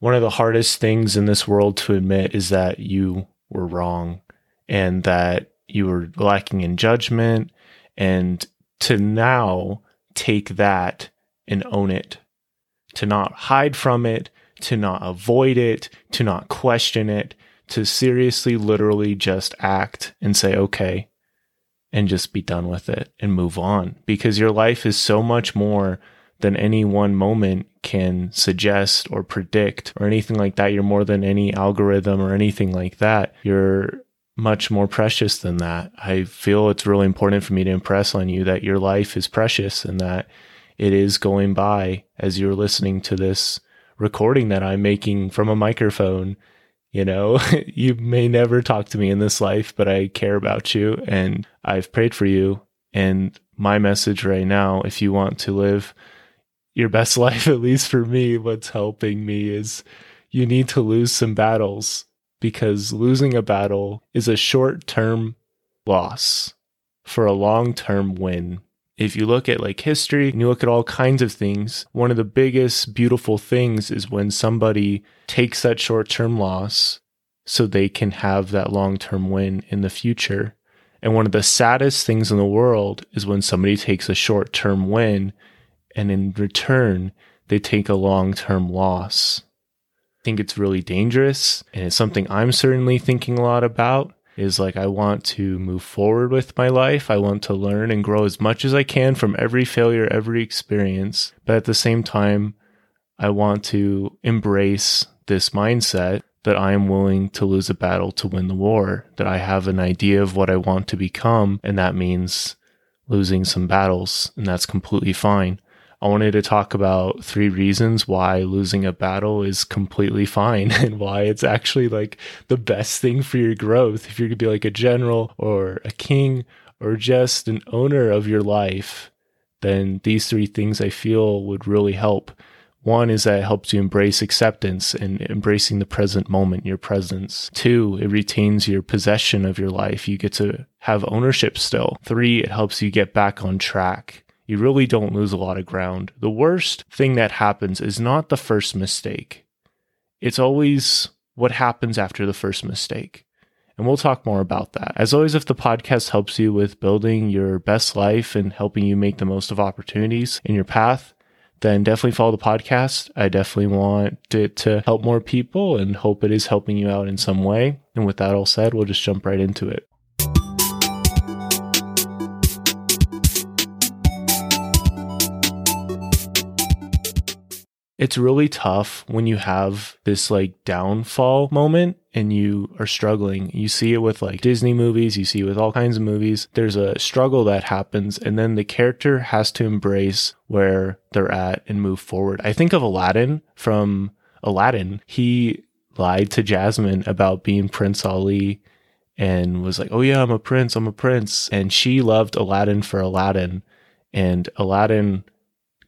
one of the hardest things in this world to admit is that you were wrong and that you were lacking in judgment. And to now take that and own it, to not hide from it, to not avoid it, to not question it, to seriously, literally just act and say, okay, and just be done with it and move on. Because your life is so much more than any one moment can suggest or predict or anything like that. You're more than any algorithm or anything like that. You're much more precious than that. I feel it's really important for me to impress on you that your life is precious and that it is going by as you're listening to this recording that I'm making from a microphone. You know, you may never talk to me in this life, but I care about you and I've prayed for you. And my message right now, if you want to live your best life, at least for me, what's helping me is you need to lose some battles because losing a battle is a short term loss for a long term win. If you look at like history and you look at all kinds of things, one of the biggest beautiful things is when somebody takes that short term loss so they can have that long term win in the future. And one of the saddest things in the world is when somebody takes a short term win and in return, they take a long term loss I think it's really dangerous and it's something I'm certainly thinking a lot about is like I want to move forward with my life. I want to learn and grow as much as I can from every failure, every experience. But at the same time, I want to embrace this mindset that I am willing to lose a battle to win the war, that I have an idea of what I want to become, and that means losing some battles, and that's completely fine. I wanted to talk about three reasons why losing a battle is completely fine and why it's actually like the best thing for your growth. If you're to be like a general or a king or just an owner of your life, then these three things I feel would really help. One is that it helps you embrace acceptance and embracing the present moment, your presence. Two, it retains your possession of your life. You get to have ownership still. Three, it helps you get back on track you really don't lose a lot of ground. The worst thing that happens is not the first mistake, it's always what happens after the first mistake. And we'll talk more about that. As always, if the podcast helps you with building your best life and helping you make the most of opportunities in your path, then definitely follow the podcast. I definitely want it to help more people and hope it is helping you out in some way. And with that all said, we'll just jump right into it. It's really tough when you have this like downfall moment and you are struggling. You see it with like Disney movies, you see it with all kinds of movies. There's a struggle that happens, and then the character has to embrace where they're at and move forward. I think of Aladdin from Aladdin. He lied to Jasmine about being Prince Ali and was like, Oh, yeah, I'm a prince, I'm a prince. And she loved Aladdin for Aladdin. And Aladdin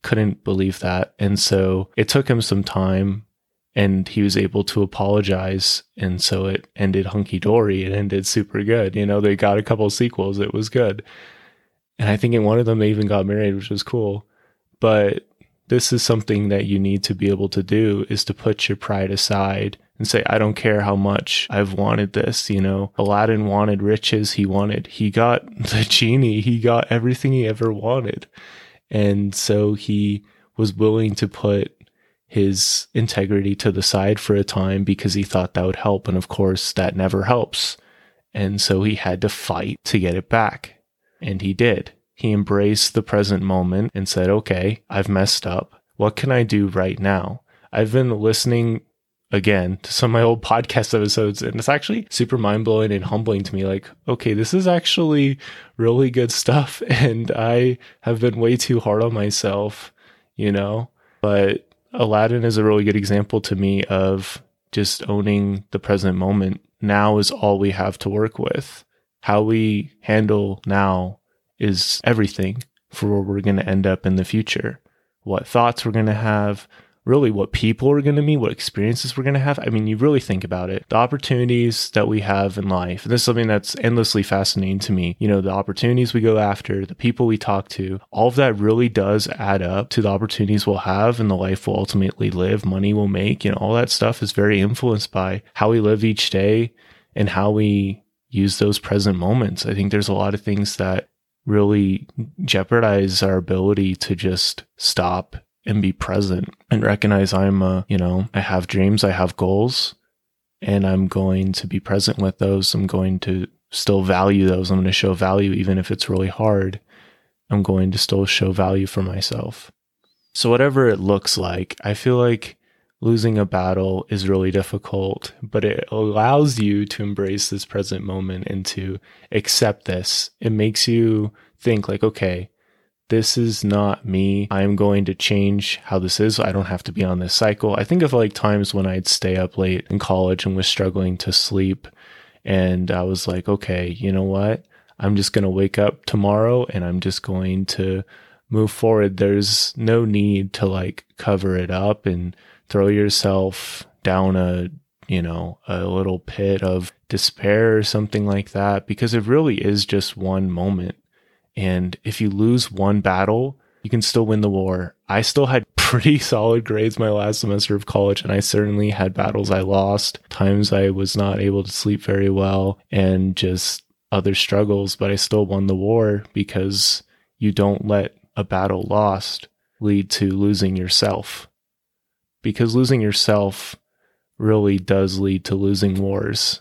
couldn't believe that. And so it took him some time and he was able to apologize. And so it ended hunky dory. It ended super good. You know, they got a couple sequels. It was good. And I think in one of them, they even got married, which was cool. But this is something that you need to be able to do is to put your pride aside and say, I don't care how much I've wanted this. You know, Aladdin wanted riches. He wanted, he got the genie. He got everything he ever wanted. And so he was willing to put his integrity to the side for a time because he thought that would help. And of course, that never helps. And so he had to fight to get it back. And he did. He embraced the present moment and said, okay, I've messed up. What can I do right now? I've been listening again to some of my old podcast episodes and it's actually super mind blowing and humbling to me like okay this is actually really good stuff and i have been way too hard on myself you know? But aladdin is a really good example to me of just owning the present moment. Now is all we have to work with. How we handle now is everything for where we're going to end up in the future. What thoughts we're going to have really what people are going to meet, what experiences we're going to have. I mean, you really think about it. The opportunities that we have in life, and this is something that's endlessly fascinating to me. You know, the opportunities we go after, the people we talk to, all of that really does add up to the opportunities we'll have and the life we'll ultimately live, money we'll make. You know, all that stuff is very influenced by how we live each day and how we use those present moments. I think there's a lot of things that really jeopardize our ability to just stop and be present and recognize I'm a, you know, I have dreams, I have goals, and I'm going to be present with those. I'm going to still value those. I'm going to show value even if it's really hard. I'm going to still show value for myself. So whatever it looks like, I feel like losing a battle is really difficult, but it allows you to embrace this present moment and to accept this. It makes you think like, okay, this is not me. I'm going to change how this is. I don't have to be on this cycle. I think of like times when I'd stay up late in college and was struggling to sleep. And I was like, okay, you know what? I'm just going to wake up tomorrow and I'm just going to move forward. There's no need to like cover it up and throw yourself down a, you know, a little pit of despair or something like that because it really is just one moment. And if you lose one battle, you can still win the war. I still had pretty solid grades my last semester of college, and I certainly had battles I lost, times I was not able to sleep very well, and just other struggles, but I still won the war because you don't let a battle lost lead to losing yourself because losing yourself really does lead to losing wars.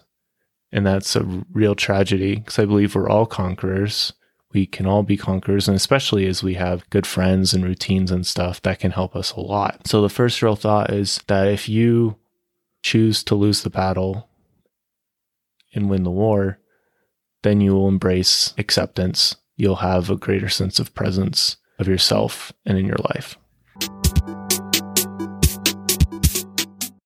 And that's a real tragedy because I believe we're all conquerors. We can all be conquerors, and especially as we have good friends and routines and stuff, that can help us a lot. So, the first real thought is that if you choose to lose the battle and win the war, then you will embrace acceptance. You'll have a greater sense of presence of yourself and in your life.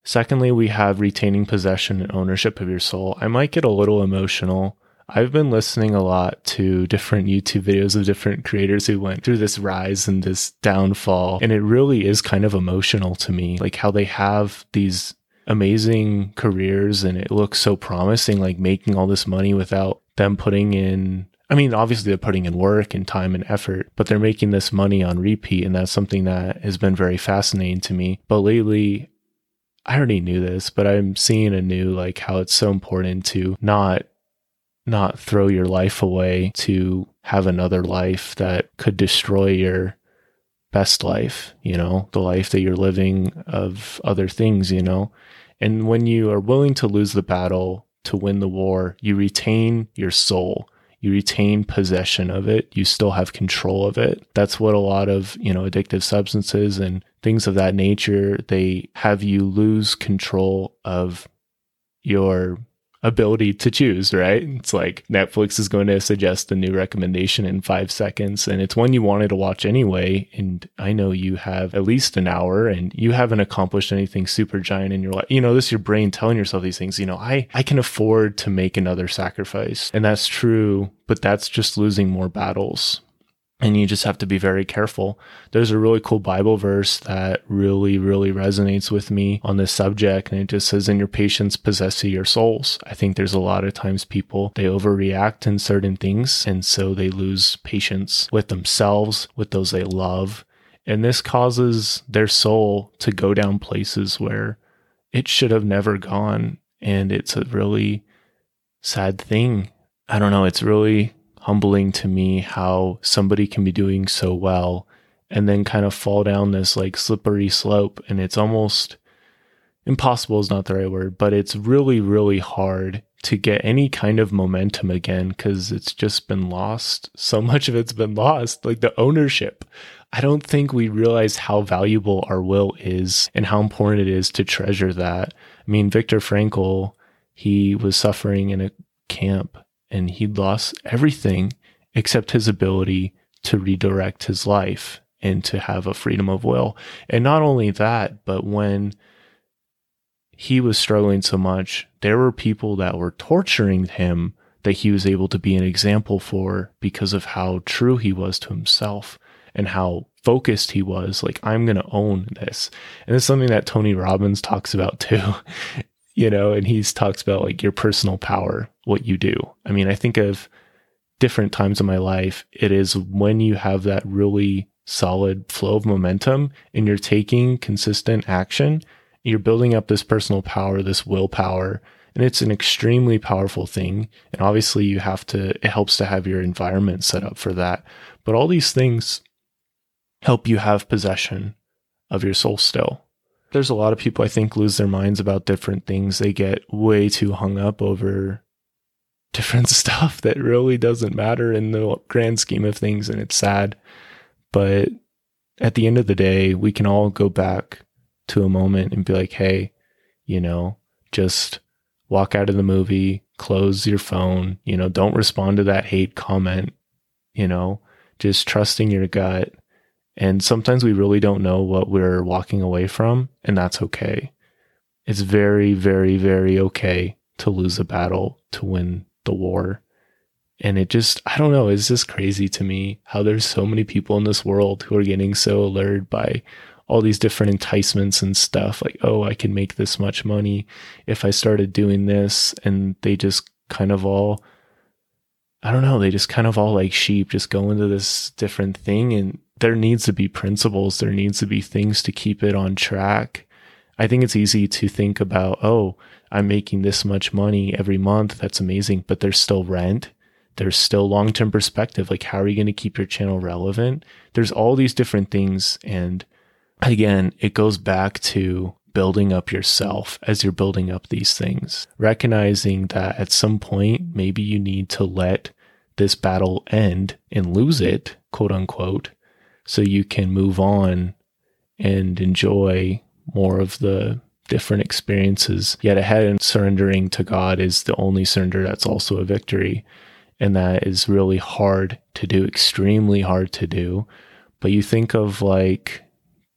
Secondly, we have retaining possession and ownership of your soul. I might get a little emotional. I've been listening a lot to different YouTube videos of different creators who went through this rise and this downfall. And it really is kind of emotional to me, like how they have these amazing careers and it looks so promising, like making all this money without them putting in I mean, obviously they're putting in work and time and effort, but they're making this money on repeat. And that's something that has been very fascinating to me. But lately, I already knew this, but I'm seeing anew like how it's so important to not not throw your life away to have another life that could destroy your best life, you know, the life that you're living of other things, you know. And when you are willing to lose the battle to win the war, you retain your soul. You retain possession of it. You still have control of it. That's what a lot of you know addictive substances and things of that nature they have you lose control of your ability to choose, right? It's like Netflix is going to suggest a new recommendation in five seconds, and it's one you wanted to watch anyway. And I know you have at least an hour and you haven't accomplished anything super giant in your life. You know, this is your brain telling yourself these things. You know, I, I can afford to make another sacrifice. And that's true, but that's just losing more battles and you just have to be very careful. There's a really cool Bible verse that really, really resonates with me on this subject. And it just says, in your patience possess your souls. I think there's a lot of times people, they overreact in certain things. And so they lose patience with themselves, with those they love. And this causes their soul to go down places where it should have never gone. And it's a really sad thing. I don't know. It's really humbling to me how somebody can be doing so well and then kind of fall down this like slippery slope. And it's almost impossible is not the right word, but it's really, really hard to get any kind of momentum again because it's just been lost. So much of it's been lost, like the ownership. I don't think we realize how valuable our will is and how important it is to treasure that. I mean, Viktor Frankl, he was suffering in a camp and he'd lost everything except his ability to redirect his life and to have a freedom of will. And not only that, but when he was struggling so much, there were people that were torturing him that he was able to be an example for because of how true he was to himself. and how focused he was. Like, I'm going to own this. And it's something that Tony Robbins talks about too, you know, and he's talks about like your personal power, what you do. I mean, I think of different times in my life. It is when you have that really solid flow of momentum and you're taking consistent action, you're building up this personal power, this willpower. And it's an extremely powerful thing. And obviously, you have to, it helps to have your environment set up for that. But all these things help you have possession of your soul still. There's a lot of people I think lose their minds about different things. They get way too hung up over different stuff that really doesn't matter in the grand scheme of things. And it's sad. But at the end of the day, we can all go back to a moment and be like, hey, you know, just walk out of the movie, close your phone, you know, don't respond to that hate comment, you know, just trusting your gut. And sometimes we really don't know what we're walking away from, and that's okay. It's very, very, very okay to lose a battle to win the war. And it just, I don't know, it's just crazy to me how there's so many people in this world who are getting so allured by all these different enticements and stuff like, oh, I can make this much money if I started doing this. And they just kind of all, I don't know, they just kind of all like sheep just go into this different thing. And there needs to be principles, there needs to be things to keep it on track. I think it's easy to think about, oh, I'm making this much money every month. That's amazing. But there's still rent. There's still long term perspective. Like, how are you going to keep your channel relevant? There's all these different things. And again, it goes back to building up yourself as you're building up these things, recognizing that at some point, maybe you need to let this battle end and lose it, quote unquote, so you can move on and enjoy more of the different experiences yet ahead and surrendering to God is the only surrender that's also a victory. And that is really hard to do, extremely hard to do. But you think of like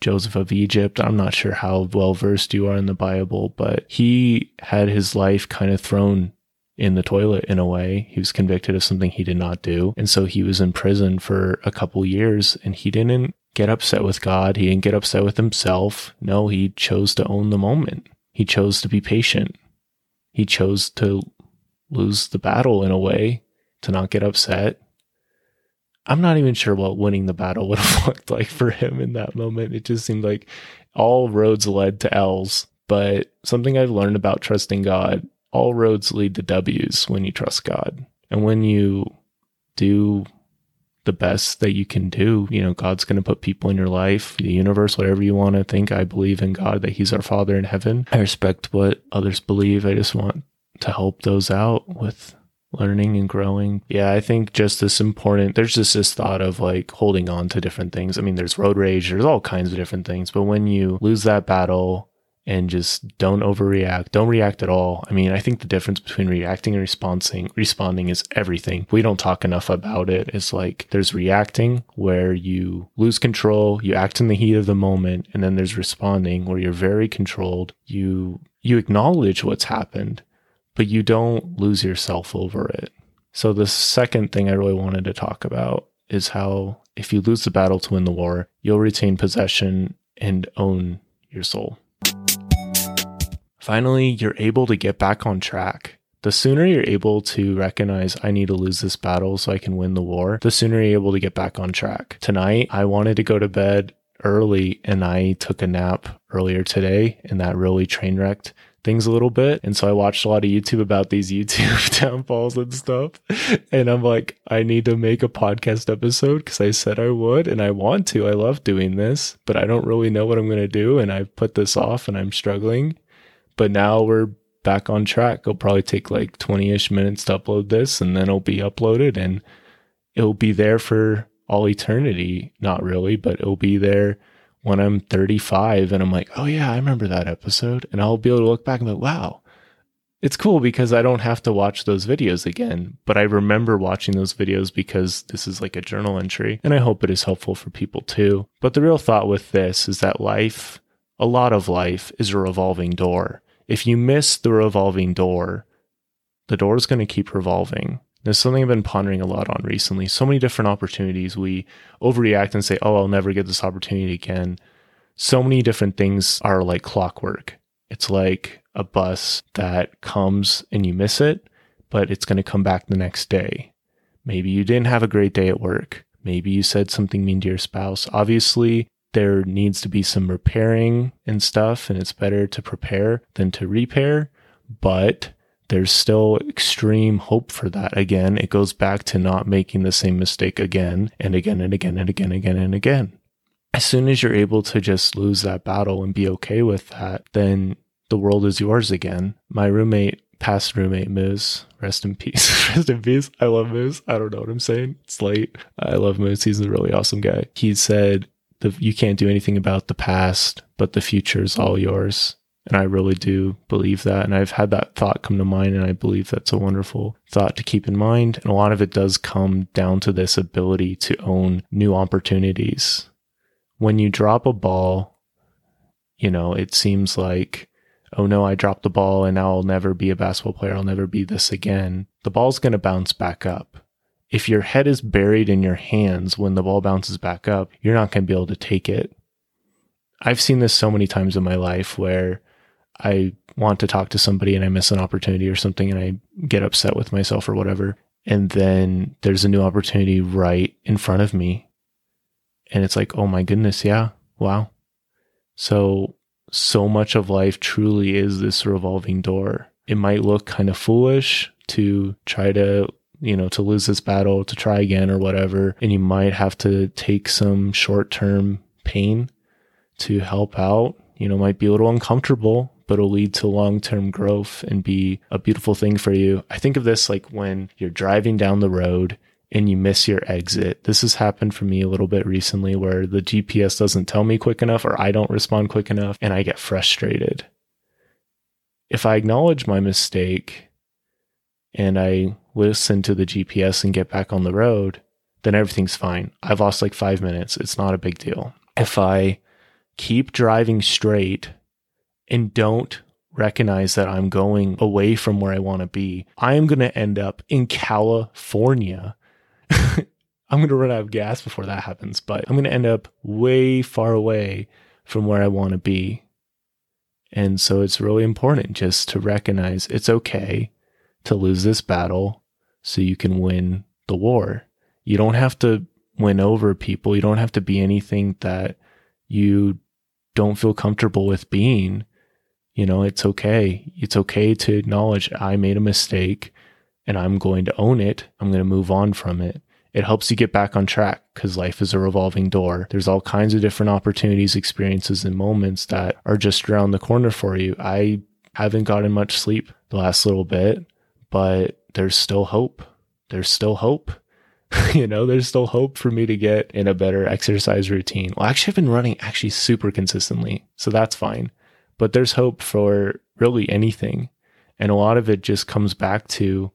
Joseph of Egypt. I'm not sure how well versed you are in the Bible, but he had his life kind of thrown in the toilet in a way. He was convicted of something he did not do. And so he was in prison for a couple years and he didn't get upset with God. He didn't get upset with himself. No, he chose to own the moment. He chose to be patient. He chose to lose the battle in a way, to not get upset. I'm not even sure what winning the battle would have looked like for him in that moment. It just seemed like all roads led to L's. But something I've learned about trusting God, all roads lead to W's when you trust God. And when you do the best that you can do. You know, God's going to put people in your life, the universe, whatever you want to think. I believe in God that He's our Father in heaven. I respect what others believe. I just want to help those out with learning and growing. Yeah, I think just this important, there's just this thought of like holding on to different things. I mean, there's road rage, there's all kinds of different things. But when you lose that battle, and just don't overreact. Don't react at all. I mean, I think the difference between reacting and responding responding is everything. We don't talk enough about it. It's like there's reacting where you lose control, you act in the heat of the moment, and then there's responding where you're very controlled. You you acknowledge what's happened, but you don't lose yourself over it. So the second thing I really wanted to talk about is how if you lose the battle to win the war, you'll retain possession and own your soul. Finally, you're able to get back on track. The sooner you're able to recognize, I need to lose this battle so I can win the war, the sooner you're able to get back on track. Tonight, I wanted to go to bed early and I took a nap earlier today, and that really train wrecked things a little bit. And so I watched a lot of YouTube about these YouTube downfalls and stuff. And I'm like, I need to make a podcast episode because I said I would and I want to. I love doing this, but I don't really know what I'm going to do. And I've put this off and I'm struggling. But now we're back on track. It'll probably take like 20 ish minutes to upload this and then it'll be uploaded and it'll be there for all eternity. Not really, but it'll be there when I'm 35 and I'm like, oh yeah, I remember that episode. And I'll be able to look back and be like, wow, it's cool because I don't have to watch those videos again. But I remember watching those videos because this is like a journal entry and I hope it is helpful for people too. But the real thought with this is that life, a lot of life is a revolving door if you miss the revolving door, the door is going to keep revolving. There's something I've been pondering a lot on recently. So many different opportunities. We overreact and say, oh, I'll never get this opportunity again. So many different things are like clockwork. It's like a bus that comes and you miss it, but it's going to come back the next day. Maybe you didn't have a great day at work. Maybe you said something mean to your spouse. Obviously, there needs to be some repairing and stuff, and it's better to prepare than to repair. But there's still extreme hope for that. Again, it goes back to not making the same mistake again and again and again and again and again and again. As soon as you're able to just lose that battle and be okay with that, then the world is yours again. My roommate, past roommate Moose, rest in peace. rest in peace. I love Moose. I don't know what I'm saying. It's late. I love Moose. He's a really awesome guy. He said, the, you can't do anything about the past, but the future is all yours. And I really do believe that. And I've had that thought come to mind, and I believe that's a wonderful thought to keep in mind. And a lot of it does come down to this ability to own new opportunities. When you drop a ball, you know, it seems like, oh no, I dropped the ball and now I'll never be a basketball player. I'll never be this again. The ball's going to bounce back up. If your head is buried in your hands when the ball bounces back up, you're not going to be able to take it. I've seen this so many times in my life where I want to talk to somebody and I miss an opportunity or something and I get upset with myself or whatever. And then there's a new opportunity right in front of me. And it's like, oh my goodness, yeah, wow. So, so much of life truly is this revolving door. It might look kind of foolish to try to, you know, to lose this battle, to try again or whatever. And you might have to take some short term pain to help out. You know, might be a little uncomfortable, but it'll lead to long term growth and be a beautiful thing for you. I think of this like when you're driving down the road and you miss your exit. This has happened for me a little bit recently where the GPS doesn't tell me quick enough or I don't respond quick enough and I get frustrated. If I acknowledge my mistake and I listen to the GPS and get back on the road, then everything's fine. I've lost like five minutes. It's not a big deal. If I keep driving straight and don't recognize that I'm going away from where I want to be, I am going to end up in California. I'm going to run out of gas before that happens, but I'm going to end up way far away from where I want to be. And so it's really important just to recognize it's okay to lose this battle so you can win the war. You don't have to win over people. You don't have to be anything that you don't feel comfortable with being you know, it's okay. It's okay to acknowledge I made a mistake and I'm going to own it. I'm going to move on from it. It helps you get back on track because life is a revolving door. There's all kinds of different opportunities, experiences, and moments that are just around the corner for you. I haven't gotten much sleep the last little bit, but there's still hope. There's still hope. you know, there's still hope for me to get in a better exercise routine. Well, actually, I've been running actually super consistently. So that's fine but there's hope for really anything. And a lot of it just comes back to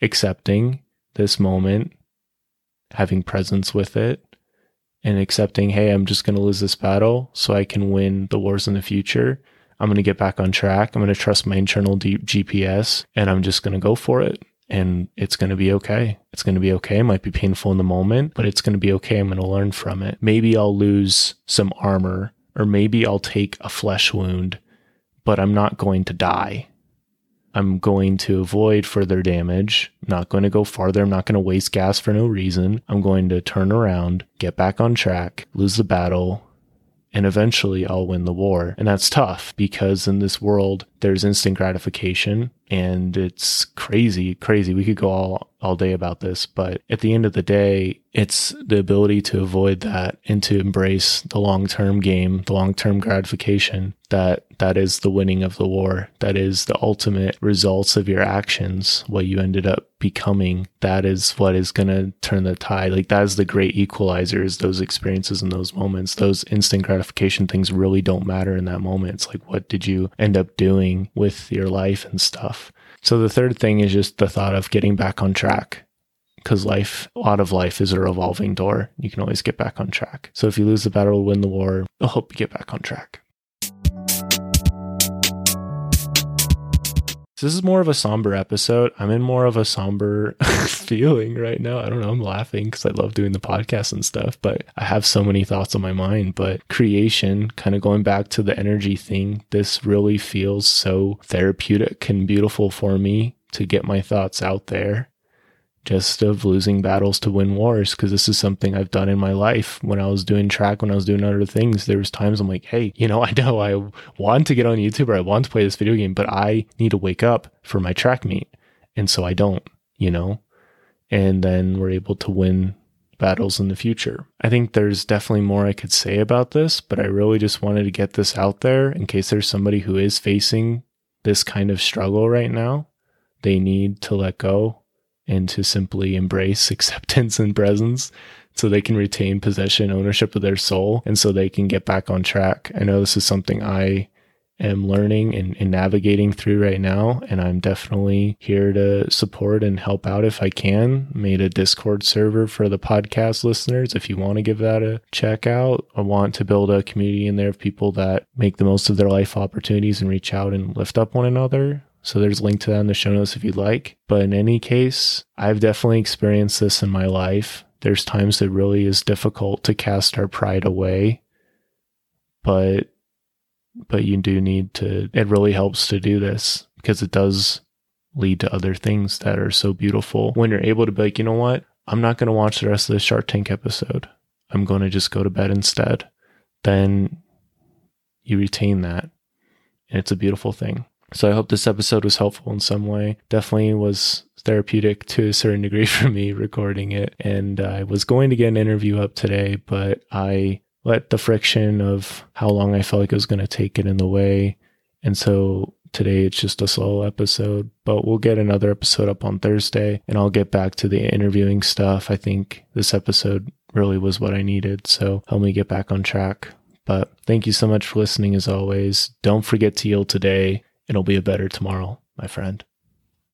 accepting this moment, having presence with it, and accepting, hey, I'm just going to lose this battle so I can win the wars in the future. I'm going to get back on track. I'm going to trust my internal D- GPS and I'm just going to go for it. And it's going to be okay. It's going to be okay. It might be painful in the moment, but it's going to be okay. I'm going to learn from it. Maybe I'll lose some armor or maybe I'll take a flesh wound, but I'm not going to die. I'm going to avoid further damage. I'm not going to go farther. I'm not going to waste gas for no reason. I'm going to turn around, get back on track, lose the battle, and eventually I'll win the war. And that's tough because in this world, there's instant gratification and it's crazy, crazy. We could go all, all day about this, but at the end of the day, it's the ability to avoid that and to embrace the long term game, the long term gratification that that is the winning of the war. That is the ultimate results of your actions, what you ended up becoming. That is what is going to turn the tide. Like that is the great equalizer is those experiences and those moments. Those instant gratification things really don't matter in that moment. It's like, what did you end up doing with your life and stuff? So the third thing is just the thought of getting back on track because life, a lot of life is a revolving door. You can always get back on track. So if you lose the battle, win the war, I hope you get back on track. This is more of a somber episode. I'm in more of a somber feeling right now. I don't know. I'm laughing because I love doing the podcast and stuff, but I have so many thoughts on my mind. But creation, kind of going back to the energy thing, this really feels so therapeutic and beautiful for me to get my thoughts out there just of losing battles to win wars because this is something I've done in my life. When I was doing track when I was doing other things there was times I'm like hey you know I know I want to get on YouTube or I want to play this video game but I need to wake up for my track meet. And so I don't you know? And then we're able to win battles in the future. I think there's definitely more I could say about this but I really just wanted to get this out there in case there's somebody who is facing this kind of struggle right now. They need to let go and to simply embrace acceptance and presence so they can retain possession, ownership of their soul, and so they can get back on track. I know this is something I am learning and, and, navigating through right now, and I'm definitely here to support and help out if I can. Made a Discord server for the podcast listeners if you want to give that a check out. I want to build a community in there of people that make the most of their life opportunities and reach out and lift up one another. So there's a link to that in the show notes if you'd like. But in any case, I've definitely experienced this in my life. There's times that really is difficult to cast our pride away. But but you do need to it really helps to do this because it does lead to other things that are so beautiful when you're able to be like, you know what? I'm not going to watch the rest of the Shark Tank episode. I'm going to just go to bed instead. Then you retain that. And it's a beautiful thing. So I hope this episode was helpful in some way. Definitely was therapeutic to a certain degree for me recording it. And I was going to get an interview up today, but I let the friction of how long I felt like it was going to take it in the way. And so today it's just a solo episode, but we'll get another episode up on Thursday and I'll get back to the interviewing stuff. I think this episode really was what I needed. So help me get back on track. But thank you so much for listening as always. Don't forget to yield today It'll be a better tomorrow, my friend.